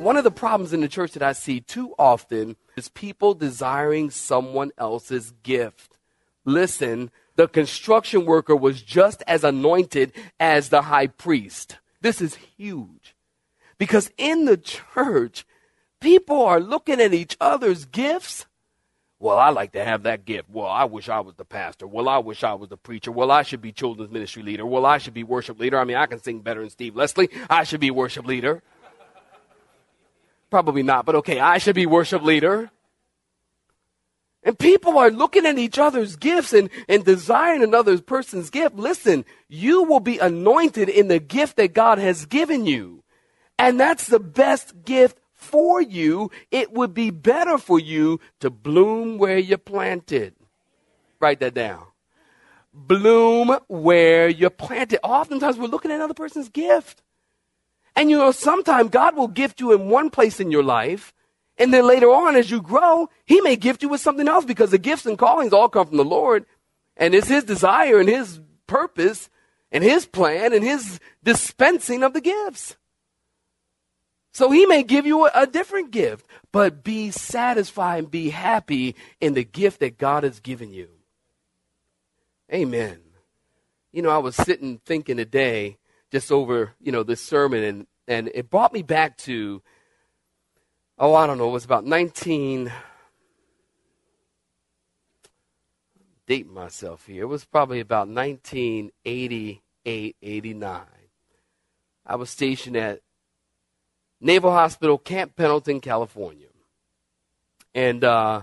One of the problems in the church that I see too often is people desiring someone else's gift. Listen, the construction worker was just as anointed as the high priest. This is huge. Because in the church, people are looking at each other's gifts. Well, I like to have that gift. Well, I wish I was the pastor. Well, I wish I was the preacher. Well, I should be children's ministry leader. Well, I should be worship leader. I mean, I can sing better than Steve Leslie. I should be worship leader. Probably not, but okay, I should be worship leader. And people are looking at each other's gifts and, and desiring another person's gift. Listen, you will be anointed in the gift that God has given you. And that's the best gift for you. It would be better for you to bloom where you're planted. Write that down. Bloom where you're planted. Oftentimes we're looking at another person's gift. And you know, sometimes God will gift you in one place in your life, and then later on, as you grow, He may gift you with something else because the gifts and callings all come from the Lord, and it's His desire and His purpose and His plan and His dispensing of the gifts. So He may give you a, a different gift, but be satisfied and be happy in the gift that God has given you. Amen. You know, I was sitting thinking today just over, you know, this sermon and, and it brought me back to, oh, I don't know, it was about 19, dating myself here. It was probably about 1988, 89. I was stationed at Naval Hospital, Camp Pendleton, California. And, uh,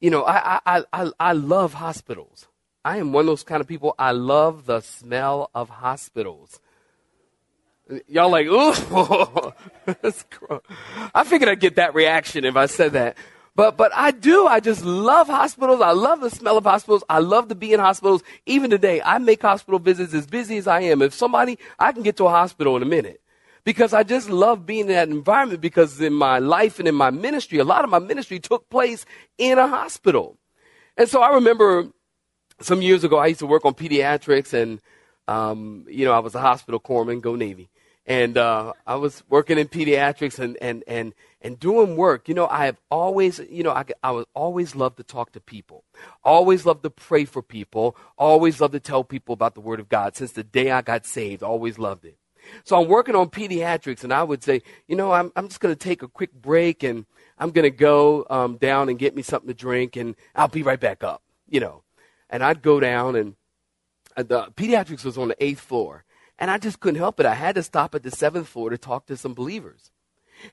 you know, I, I, I, I love hospitals. I am one of those kind of people. I love the smell of hospitals. Y'all like, ooh, that's gross. I figured I'd get that reaction if I said that. But, but I do. I just love hospitals. I love the smell of hospitals. I love to be in hospitals. Even today, I make hospital visits as busy as I am. If somebody, I can get to a hospital in a minute because I just love being in that environment because in my life and in my ministry, a lot of my ministry took place in a hospital. And so I remember some years ago, I used to work on pediatrics and, um, you know, I was a hospital corpsman, go Navy. And, uh, I was working in pediatrics and, and, and, and doing work. You know, I have always, you know, I, I was always loved to talk to people. Always loved to pray for people. Always loved to tell people about the Word of God. Since the day I got saved, always loved it. So I'm working on pediatrics, and I would say, you know, I'm, I'm just going to take a quick break, and I'm going to go um, down and get me something to drink, and I'll be right back up, you know. And I'd go down, and the pediatrics was on the eighth floor. And I just couldn't help it. I had to stop at the seventh floor to talk to some believers.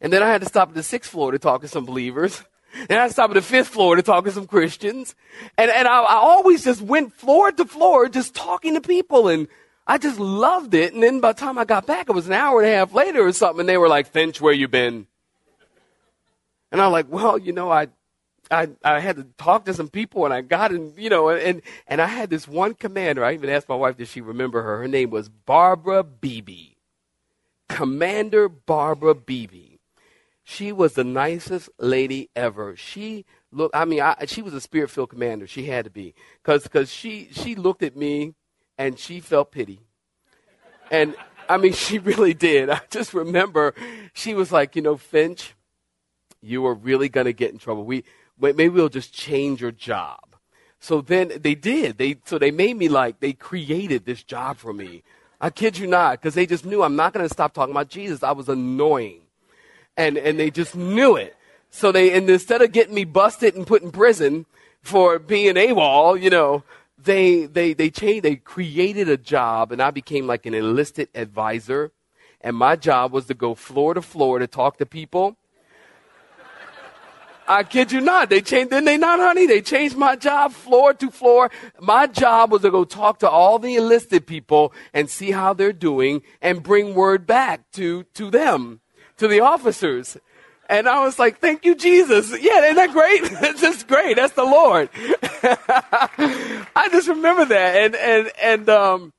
And then I had to stop at the sixth floor to talk to some believers. And I stopped at the fifth floor to talk to some Christians. And, and I, I always just went floor to floor just talking to people. And I just loved it. And then by the time I got back, it was an hour and a half later or something. And they were like, Finch, where you been? And I'm like, well, you know, I, I, I had to talk to some people and I got in, you know, and, and I had this one commander. I even asked my wife, did she remember her? Her name was Barbara Beebe. Commander Barbara Beebe. She was the nicest lady ever. She looked, I mean, I, she was a spirit filled commander. She had to be. Cause, cause she, she looked at me and she felt pity. And I mean, she really did. I just remember she was like, you know, Finch, you are really going to get in trouble. We, maybe we'll just change your job. So then they did. They so they made me like they created this job for me. I kid you not, because they just knew I'm not going to stop talking about Jesus. I was annoying, and and they just knew it. So they and instead of getting me busted and put in prison, for being AWOL, you know, they, they, they changed, they created a job and I became like an enlisted advisor. And my job was to go floor to floor to talk to people. I kid you not. They changed, didn't they not, honey? They changed my job floor to floor. My job was to go talk to all the enlisted people and see how they're doing and bring word back to, to them, to the officers. And I was like, thank you, Jesus. Yeah, isn't that great? That's just great. That's the Lord. I just remember that. And, and, and, um,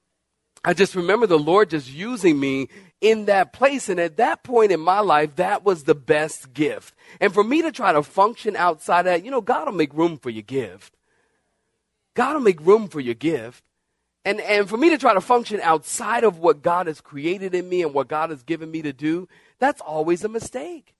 I just remember the Lord just using me in that place. And at that point in my life, that was the best gift. And for me to try to function outside of that, you know, God will make room for your gift. God will make room for your gift. And, and for me to try to function outside of what God has created in me and what God has given me to do, that's always a mistake.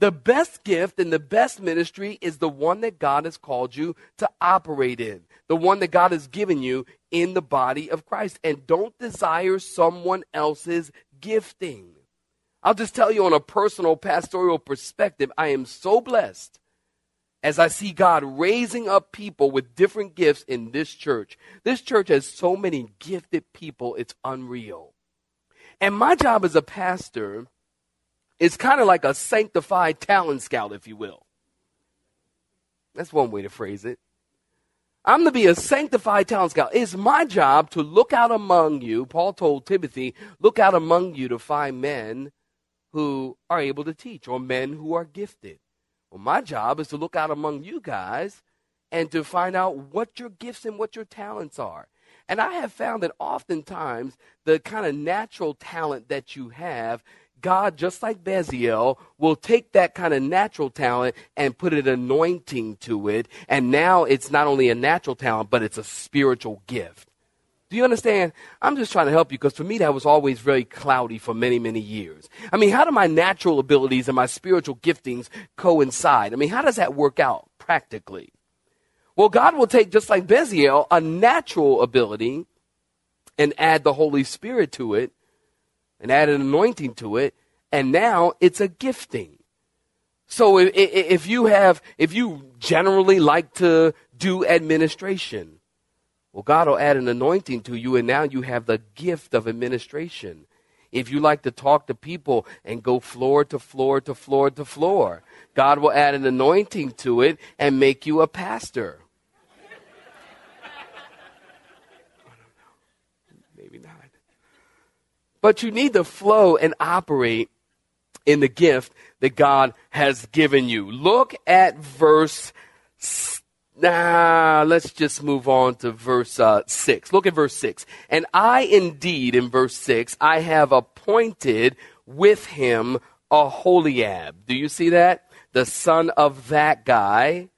The best gift and the best ministry is the one that God has called you to operate in, the one that God has given you in the body of Christ. And don't desire someone else's gifting. I'll just tell you on a personal pastoral perspective, I am so blessed as I see God raising up people with different gifts in this church. This church has so many gifted people, it's unreal. And my job as a pastor is kind of like a sanctified talent scout, if you will. That's one way to phrase it. I'm to be a sanctified talent scout. It's my job to look out among you. Paul told Timothy, look out among you to find men who are able to teach or men who are gifted. Well, my job is to look out among you guys and to find out what your gifts and what your talents are. And I have found that oftentimes the kind of natural talent that you have God, just like Bezalel, will take that kind of natural talent and put an anointing to it. And now it's not only a natural talent, but it's a spiritual gift. Do you understand? I'm just trying to help you because for me that was always very cloudy for many, many years. I mean, how do my natural abilities and my spiritual giftings coincide? I mean, how does that work out practically? Well, God will take, just like Bezalel, a natural ability and add the Holy Spirit to it and add an anointing to it, and now it's a gifting. So if, if you have, if you generally like to do administration, well, God will add an anointing to you, and now you have the gift of administration. If you like to talk to people and go floor to floor to floor to floor, God will add an anointing to it and make you a pastor. But you need to flow and operate in the gift that God has given you. Look at verse. Nah, let's just move on to verse uh, 6. Look at verse 6. And I indeed, in verse 6, I have appointed with him Aholiab. Do you see that? The son of that guy.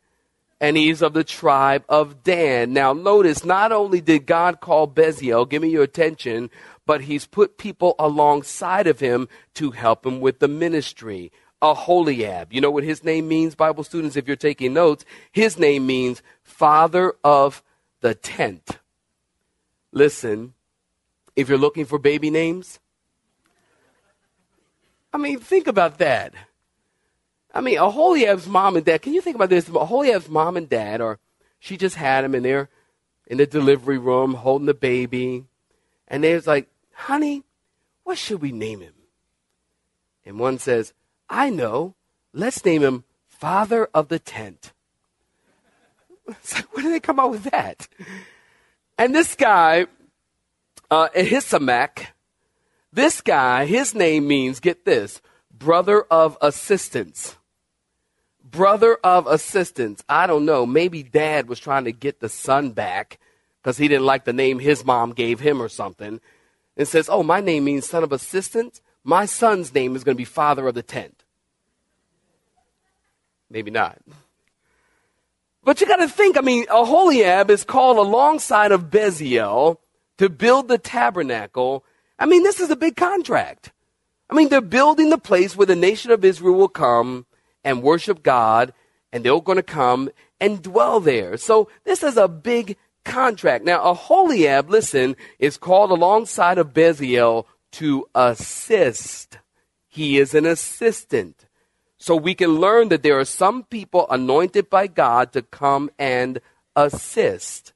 And he's of the tribe of Dan. Now, notice, not only did God call Bezalel, give me your attention, but he's put people alongside of him to help him with the ministry. Aholiab. You know what his name means, Bible students, if you're taking notes? His name means father of the tent. Listen, if you're looking for baby names, I mean, think about that. I mean, Aholiab's mom and dad, can you think about this? Aholiab's mom and dad, or she just had him and they're in the delivery room holding the baby. And they was like, honey, what should we name him? And one says, I know. Let's name him Father of the Tent. It's like, where did they come up with that? And this guy, uh, this guy, his name means, get this, brother of assistance. Brother of assistance. I don't know. Maybe dad was trying to get the son back because he didn't like the name his mom gave him or something and says, Oh, my name means son of assistant, my son's name is going to be father of the tent. Maybe not. But you got to think, I mean, Aholiab is called alongside of Bezalel to build the tabernacle. I mean, this is a big contract. I mean, they're building the place where the nation of Israel will come and worship God, and they're going to come and dwell there. So this is a big contract. Now, Aholiab, listen, is called alongside of Bezalel to assist. He is an assistant. so we can learn that there are some people anointed by God to come and assist.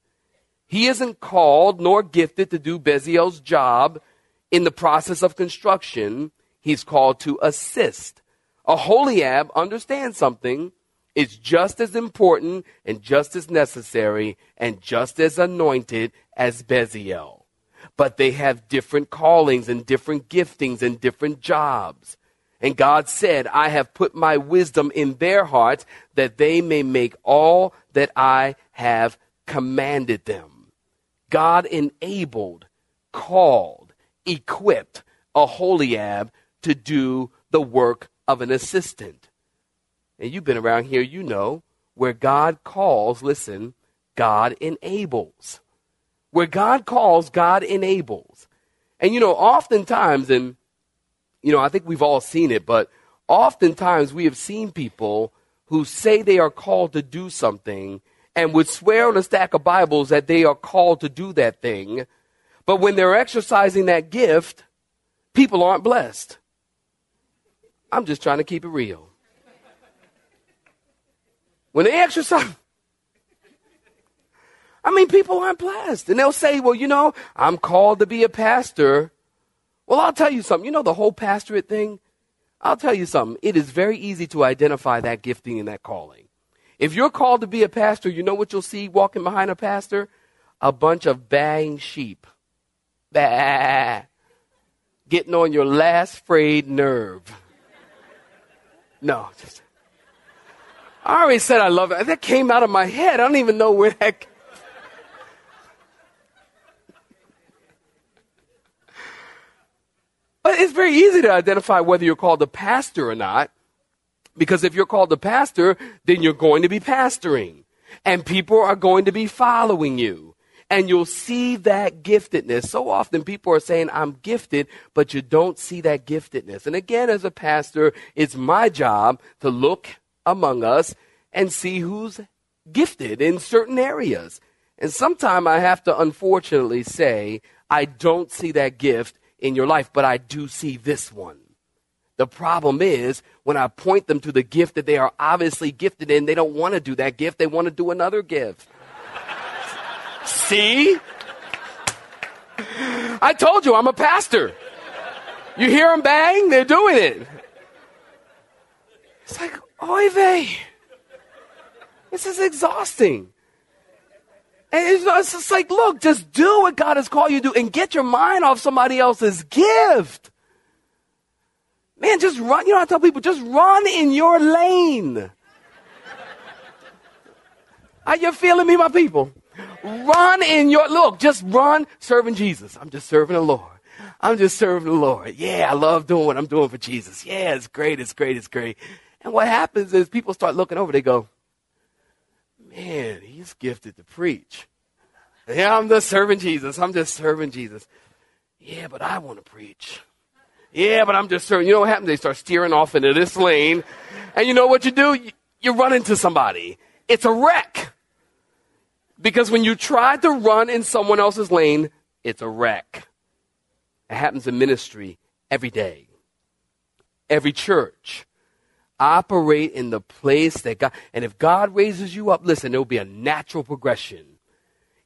He isn't called nor gifted to do Bezalel's job in the process of construction. He's called to assist. Aholiab understands something. It's just as important and just as necessary and just as anointed as Bezalel. But they have different callings and different giftings and different jobs. And God said, I have put my wisdom in their hearts that they may make all that I have commanded them. God enabled, called, equipped Aholiab to do the work of an assistant. And you've been around here, you know, where God calls, listen, God enables. Where God calls, God enables. And you know, oftentimes, and you know, I think we've all seen it, but oftentimes we have seen people who say they are called to do something and would swear on a stack of Bibles that they are called to do that thing. But when they're exercising that gift, people aren't blessed. I'm just trying to keep it real. When they exercise, I mean, people aren't blessed. And they'll say, well, you know, I'm called to be a pastor. Well, I'll tell you something. You know, the whole pastorate thing? I'll tell you something. It is very easy to identify that gifting and that calling. If you're called to be a pastor, you know what you'll see walking behind a pastor? A bunch of baying sheep. Bah. Getting on your last frayed nerve. No, just. I already said I love it. That came out of my head. I don't even know where that. But it's very easy to identify whether you're called a pastor or not. Because if you're called a pastor, then you're going to be pastoring. And people are going to be following you. And you'll see that giftedness. So often people are saying, I'm gifted, but you don't see that giftedness. And again, as a pastor, it's my job to look among us and see who's gifted in certain areas. And sometimes I have to unfortunately say, I don't see that gift in your life, but I do see this one. The problem is when I point them to the gift that they are obviously gifted in, they don't want to do that gift. They want to do another gift. see? I told you I'm a pastor. You hear them bang? They're doing it. It's like, oy. This is exhausting. And it's, it's just like, look, just do what God has called you to do and get your mind off somebody else's gift. Man, just run. You know, I tell people, just run in your lane. Are you feeling me, my people? Run in your, look, just run serving Jesus. I'm just serving the Lord. I'm just serving the Lord. Yeah, I love doing what I'm doing for Jesus. Yeah, it's great, it's great, it's great. And what happens is people start looking over, they go, man, he's gifted to preach. Yeah, I'm just serving Jesus. I'm just serving Jesus. Yeah, but I want to preach. Yeah, but I'm just serving. You know what happens? They start steering off into this lane. And you know what you do? You, run into somebody. It's a wreck. Because when you try to run in someone else's lane, it's a wreck. It happens in ministry every day. Every church operate in the place that God, and if God raises you up, listen, it'll be a natural progression.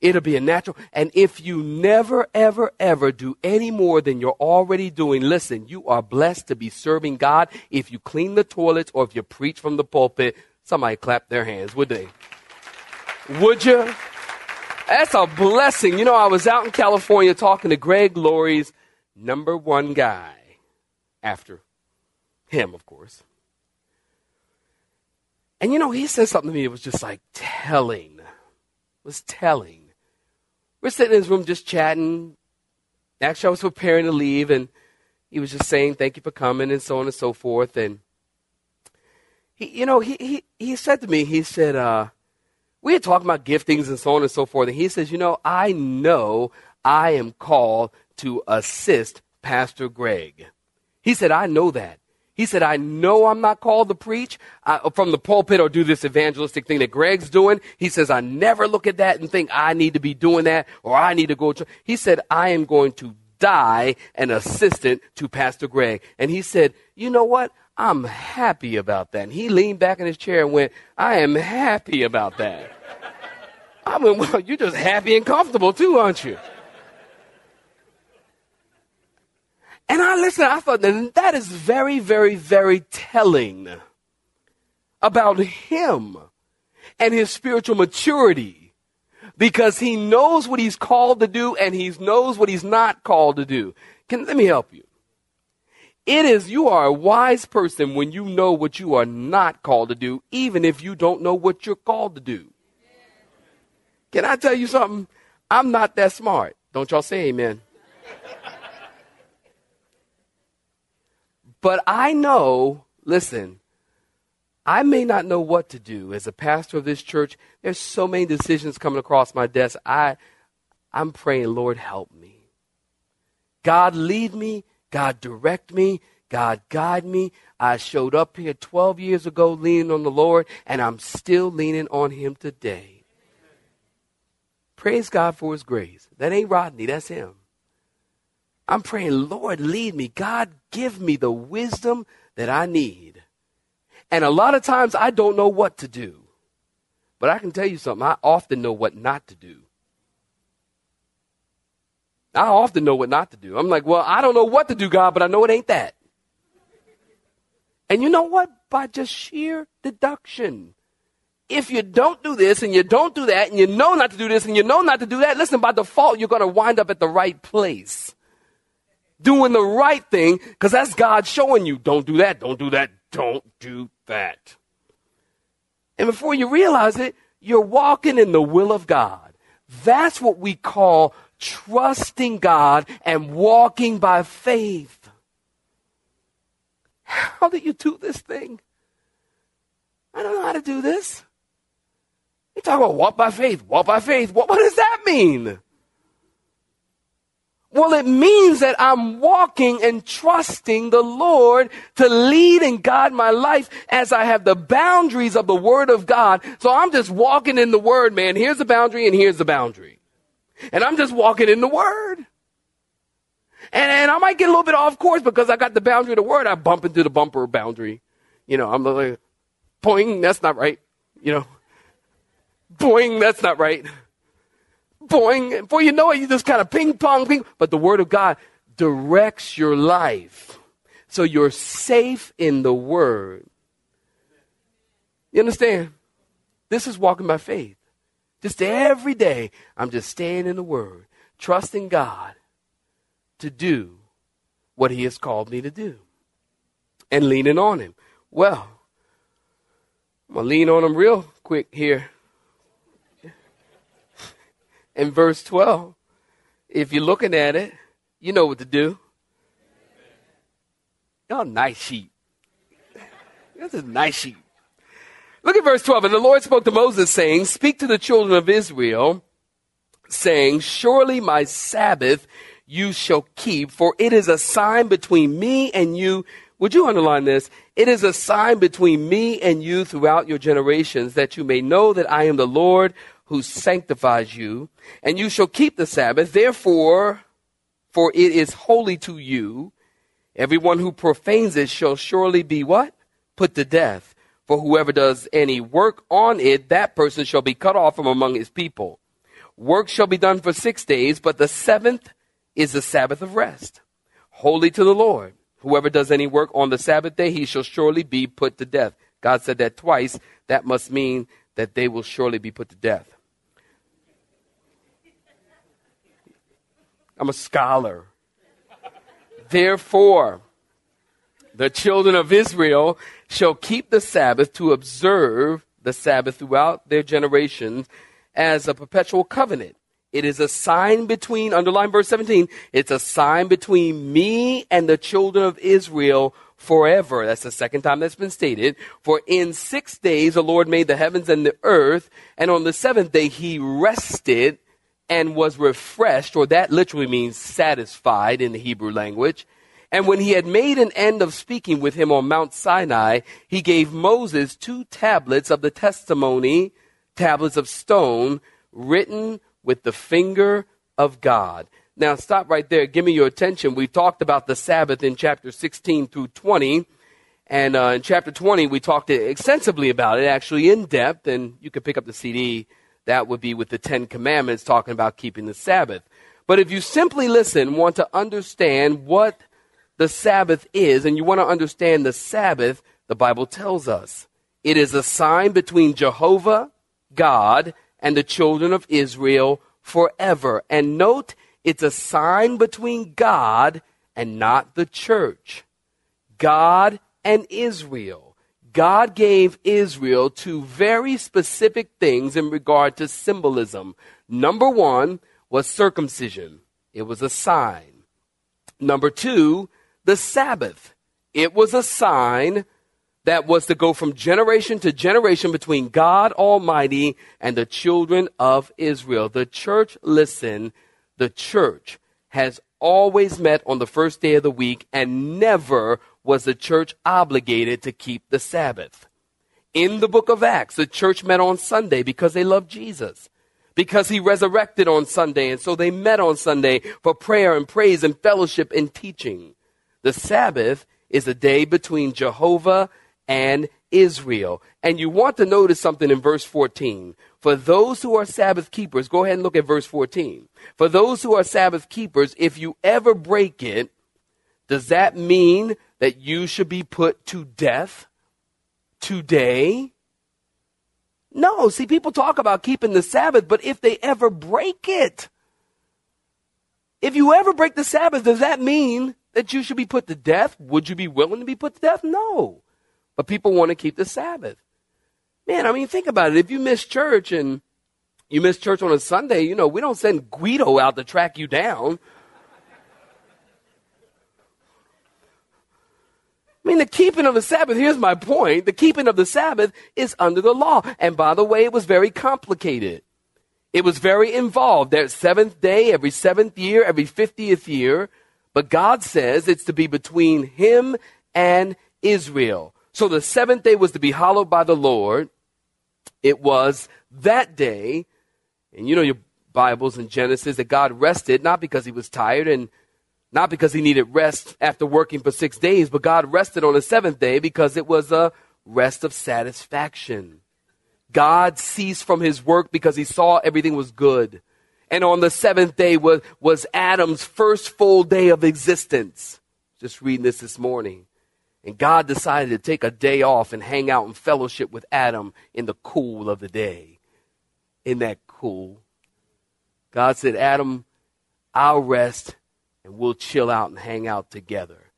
It'll be a natural, and if you never, ever, ever do any more than you're already doing, listen, you are blessed to be serving God. If you clean the toilets or if you preach from the pulpit, somebody clap their hands, would they? Would you? That's a blessing. You know, I was out in California talking to Greg Laurie's number one guy after him, of course. And you know, he said something to me, it was just like telling. It was telling. We're sitting in his room just chatting. Actually, I was preparing to leave, and he was just saying, Thank you for coming, and so on and so forth. And he, you know, he, he, he said to me, he said, uh, we had talked about giftings and so on and so forth. And he says, You know, I know I am called to assist Pastor Greg. He said, I know that. He said, I know I'm not called to preach uh, from the pulpit or do this evangelistic thing that Greg's doing. He says, I never look at that and think I need to be doing that or I need to go to. He said, I am going to die an assistant to Pastor Greg. And he said, you know what? I'm happy about that. And he leaned back in his chair and went, I am happy about that. I went, Well, you're just happy and comfortable too, aren't you? And I listened, I thought that, that is very, very, very telling about him and his spiritual maturity because he knows what he's called to do and he knows what he's not called to do. Can, let me help you. It is, you are a wise person when you know what you are not called to do, even if you don't know what you're called to do. Can I tell you something? I'm not that smart. Don't y'all say amen. But I know, listen, I may not know what to do as a pastor of this church. There's so many decisions coming across my desk. I, I'm praying, Lord, help me. God, lead me. God, direct me. God, guide me. I showed up here 12 years ago leaning on the Lord, and I'm still leaning on Him today. Praise God for His grace. That ain't Rodney, that's Him. I'm praying, Lord, lead me. God, give me the wisdom that I need and a lot of times I don't know what to do. But I can tell you something, I often know what not to do. I often know what not to do. I'm like, well, I don't know what to do, God, but I know it ain't that. And you know what? By just sheer deduction. If you don't do this and you don't do that and you know not to do this and you know not to do that, listen, by default, you're going to wind up at the right place. Doing the right thing because that's God showing you, don't do that, don't do that, don't do that. And before you realize it, you're walking in the will of God. That's what we call trusting God and walking by faith. How do you do this thing? I don't know how to do this. You talk about walk by faith, walk by faith. What, what does that mean? Well, it means that I'm walking and trusting the Lord to lead and guide my life as I have the boundaries of the Word of God. So I'm just walking in the Word, man. Here's the boundary and here's the boundary. And I'm just walking in the Word. And, and I might get a little bit off course because I got the boundary of the Word. I bump into the bumper boundary. You know, I'm like, boing, that's not right. You know, boing, that's not right boing. Before you know it, you just kind of ping pong, ping. But the Word of God directs your life. So you're safe in the Word. You understand? This is walking by faith. Just every day, I'm just staying in the Word, trusting God to do what He has called me to do and leaning on Him. Well, I'm going to lean on Him real quick here in verse 12. If you're looking at it, you know what to do. Y'all nice sheep. This is nice sheep. Look at verse 12. And the Lord spoke to Moses, saying, Speak to the children of Israel, saying, Surely my Sabbath you shall keep, for it is a sign between me and you. Would you underline this? It is a sign between me and you throughout your generations, that you may know that I am the Lord who sanctifies you, and you shall keep the Sabbath. Therefore, for it is holy to you. Everyone who profanes it shall surely be what? Put to death. For whoever does any work on it, that person shall be cut off from among his people. Work shall be done for six days, but the seventh is the Sabbath of rest, holy to the Lord. Whoever does any work on the Sabbath day, he shall surely be put to death. God said that twice. That must mean that they will surely be put to death. I'm a scholar. Therefore, the children of Israel shall keep the Sabbath to observe the Sabbath throughout their generations as a perpetual covenant. It is a sign between, underline verse 17, it's a sign between me and the children of Israel forever. That's the second time that's been stated. For in six days the Lord made the heavens and the earth, and on the seventh day he rested and was refreshed, or that literally means satisfied in the Hebrew language. And when he had made an end of speaking with him on Mount Sinai, he gave Moses two tablets of the testimony, tablets of stone, written with the finger of God. Now, stop right there. Give me your attention. We talked about the Sabbath in chapter 16 through 20. And uh, in chapter 20, we talked extensively about it, actually in depth, and you can pick up the CD. That would be with the Ten Commandments talking about keeping the Sabbath. But if you simply listen, want to understand what the Sabbath is, and you want to understand the Sabbath, the Bible tells us it is a sign between Jehovah, God, and the children of Israel forever. And note, it's a sign between God and not the church. God and Israel. God gave Israel two very specific things in regard to symbolism. Number one was circumcision. It was a sign. Number two, the Sabbath. It was a sign that was to go from generation to generation between God Almighty and the children of Israel. The church, listen, the church has always met on the first day of the week and never was the church obligated to keep the Sabbath. In the book of Acts, the church met on Sunday because they loved Jesus. Because he resurrected on Sunday, and so they met on Sunday for prayer and praise and fellowship and teaching. The Sabbath is a day between Jehovah and Israel. And you want to notice something in verse 14. For those who are Sabbath keepers, go ahead and look at verse 14. For those who are Sabbath keepers, if you ever break it, does that mean that you should be put to death today? No. See, people talk about keeping the Sabbath, but if they ever break it, if you ever break the Sabbath, does that mean that you should be put to death? Would you be willing to be put to death? No. But people want to keep the Sabbath. Man, I mean, think about it. If you miss church and you miss church on a Sunday, you know, we don't send Guido out to track you down. I mean, the keeping of the Sabbath, here's my point. The keeping of the Sabbath is under the law. And by the way, it was very complicated. It was very involved. That seventh day, every seventh year, every 50th year. But God says it's to be between Him and Israel. So the seventh day was to be hallowed by the Lord. It was that day, and you know your Bibles in Genesis, that God rested, not because he was tired and not because he needed rest after working for six days, but God rested on the seventh day because it was a rest of satisfaction. God ceased from his work because he saw everything was good. And on the seventh day was, was Adam's first full day of existence. Just reading this this morning. And God decided to take a day off and hang out and fellowship with Adam in the cool of the day. In that cool? God said, Adam, I'll rest and we'll chill out and hang out together.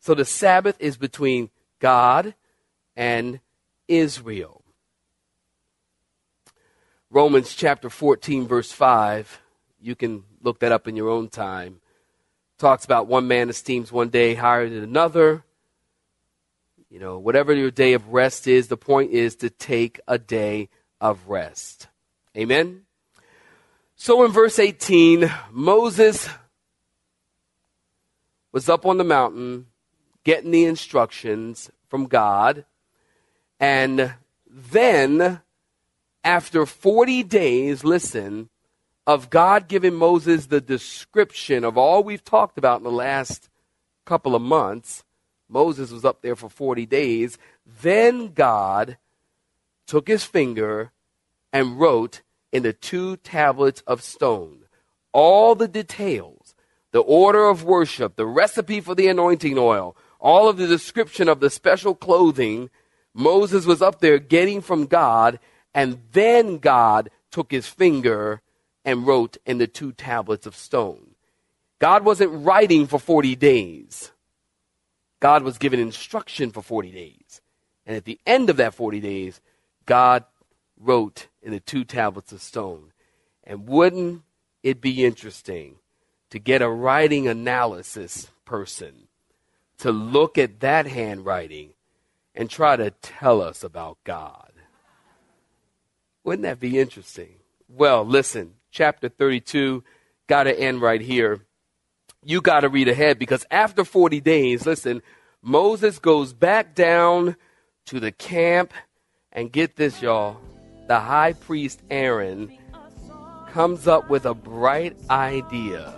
So the Sabbath is between God and Israel. Romans chapter 14, verse 5, you can look that up in your own time, talks about one man esteems one day higher than another you know, whatever your day of rest is, the point is to take a day of rest. Amen? So in verse 18, Moses was up on the mountain getting the instructions from God. And then, after 40 days, listen, of God giving Moses the description of all we've talked about in the last couple of months, Moses was up there for 40 days. Then God took his finger and wrote in the two tablets of stone all the details, the order of worship, the recipe for the anointing oil, all of the description of the special clothing Moses was up there getting from God, and then God took his finger and wrote in the two tablets of stone. God wasn't writing for 40 days. God was given instruction for 40 days. And at the end of that 40 days, God wrote in the two tablets of stone. And wouldn't it be interesting to get a writing analysis person to look at that handwriting and try to tell us about God? Wouldn't that be interesting? Well, listen, chapter 32, got to end right here you got to read ahead because after 40 days, listen, Moses goes back down to the camp and get this, y'all. The high priest Aaron comes up with a bright idea.